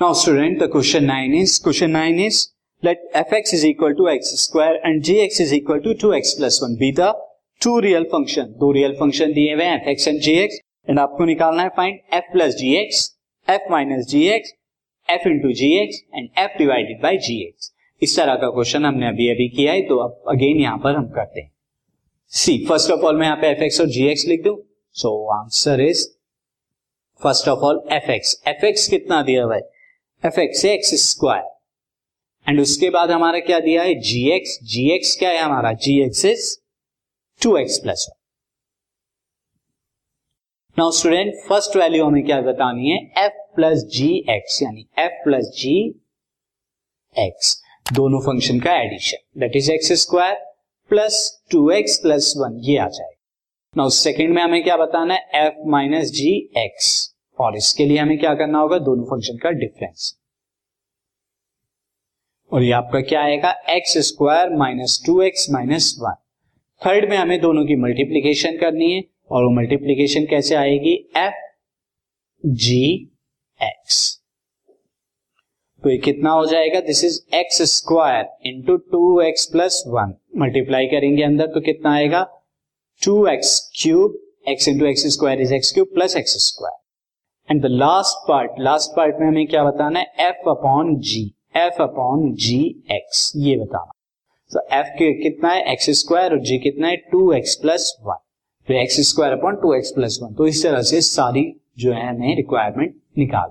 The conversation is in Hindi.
Now student, the question 9 is, question 9 is, let fx is equal to x square and gx is equal to 2x plus 1 be the two real function. दो real function दिए हुए हैं fx and gx and आपको निकालना है find f plus gx, f minus gx, f into gx and f divided by gx. इस तरह का क्वेश्चन हमने अभी अभी किया है तो अब अगेन यहाँ पर हम करते हैं सी फ़र्स्ट ऑफ़ ऑल मैं यहाँ पे एफ़ एक्स और जी एक्स लिख दू so answer is first of all F X F X कितना दिया हुआ है F X X square and उसके बाद हमारा क्या दिया है? जी एक्स जी एक्स क्या है हमारा? G X is two X plus one now student first value हमें क्या बतानी है? एफ़ प्लस जी एक्स यानी एफ़ प्लस जी एक्स दोनों फ़ंक्शन का addition that is X square plus two X plus one ये आ जाएगा. नाउ सेकेंड में हमें क्या बताना है? एफ़ माइनस जी एक्स और इसके लिए हमें क्या करना होगा? दोनों फ़ंक्शन का डिफरेंस और ये आपका क्या आएगा? X square minus two X minus one third में हमें दोनों की मल्टीप्लीकेशन करनी है और वो मल्टीप्लीकेशन कैसे आएगी? एफ़ जी एक्स तो ये कितना हो जाएगा? This is X square into two X plus one multiply करेंगे अंदर तो कितना आएगा? Two X cube X into X square is X cube plus X square and the last part last part में हमें क्या बताना है? F upon G F upon G X ये बताना। तो एफ़ के कितना है? एक्स स्क्वायर और जी कितना है? टू एक्स प्लस वन तो X square upon two X plus one तो इस तरह से सारी जो है हमें रिक्वायरमेंट निकाल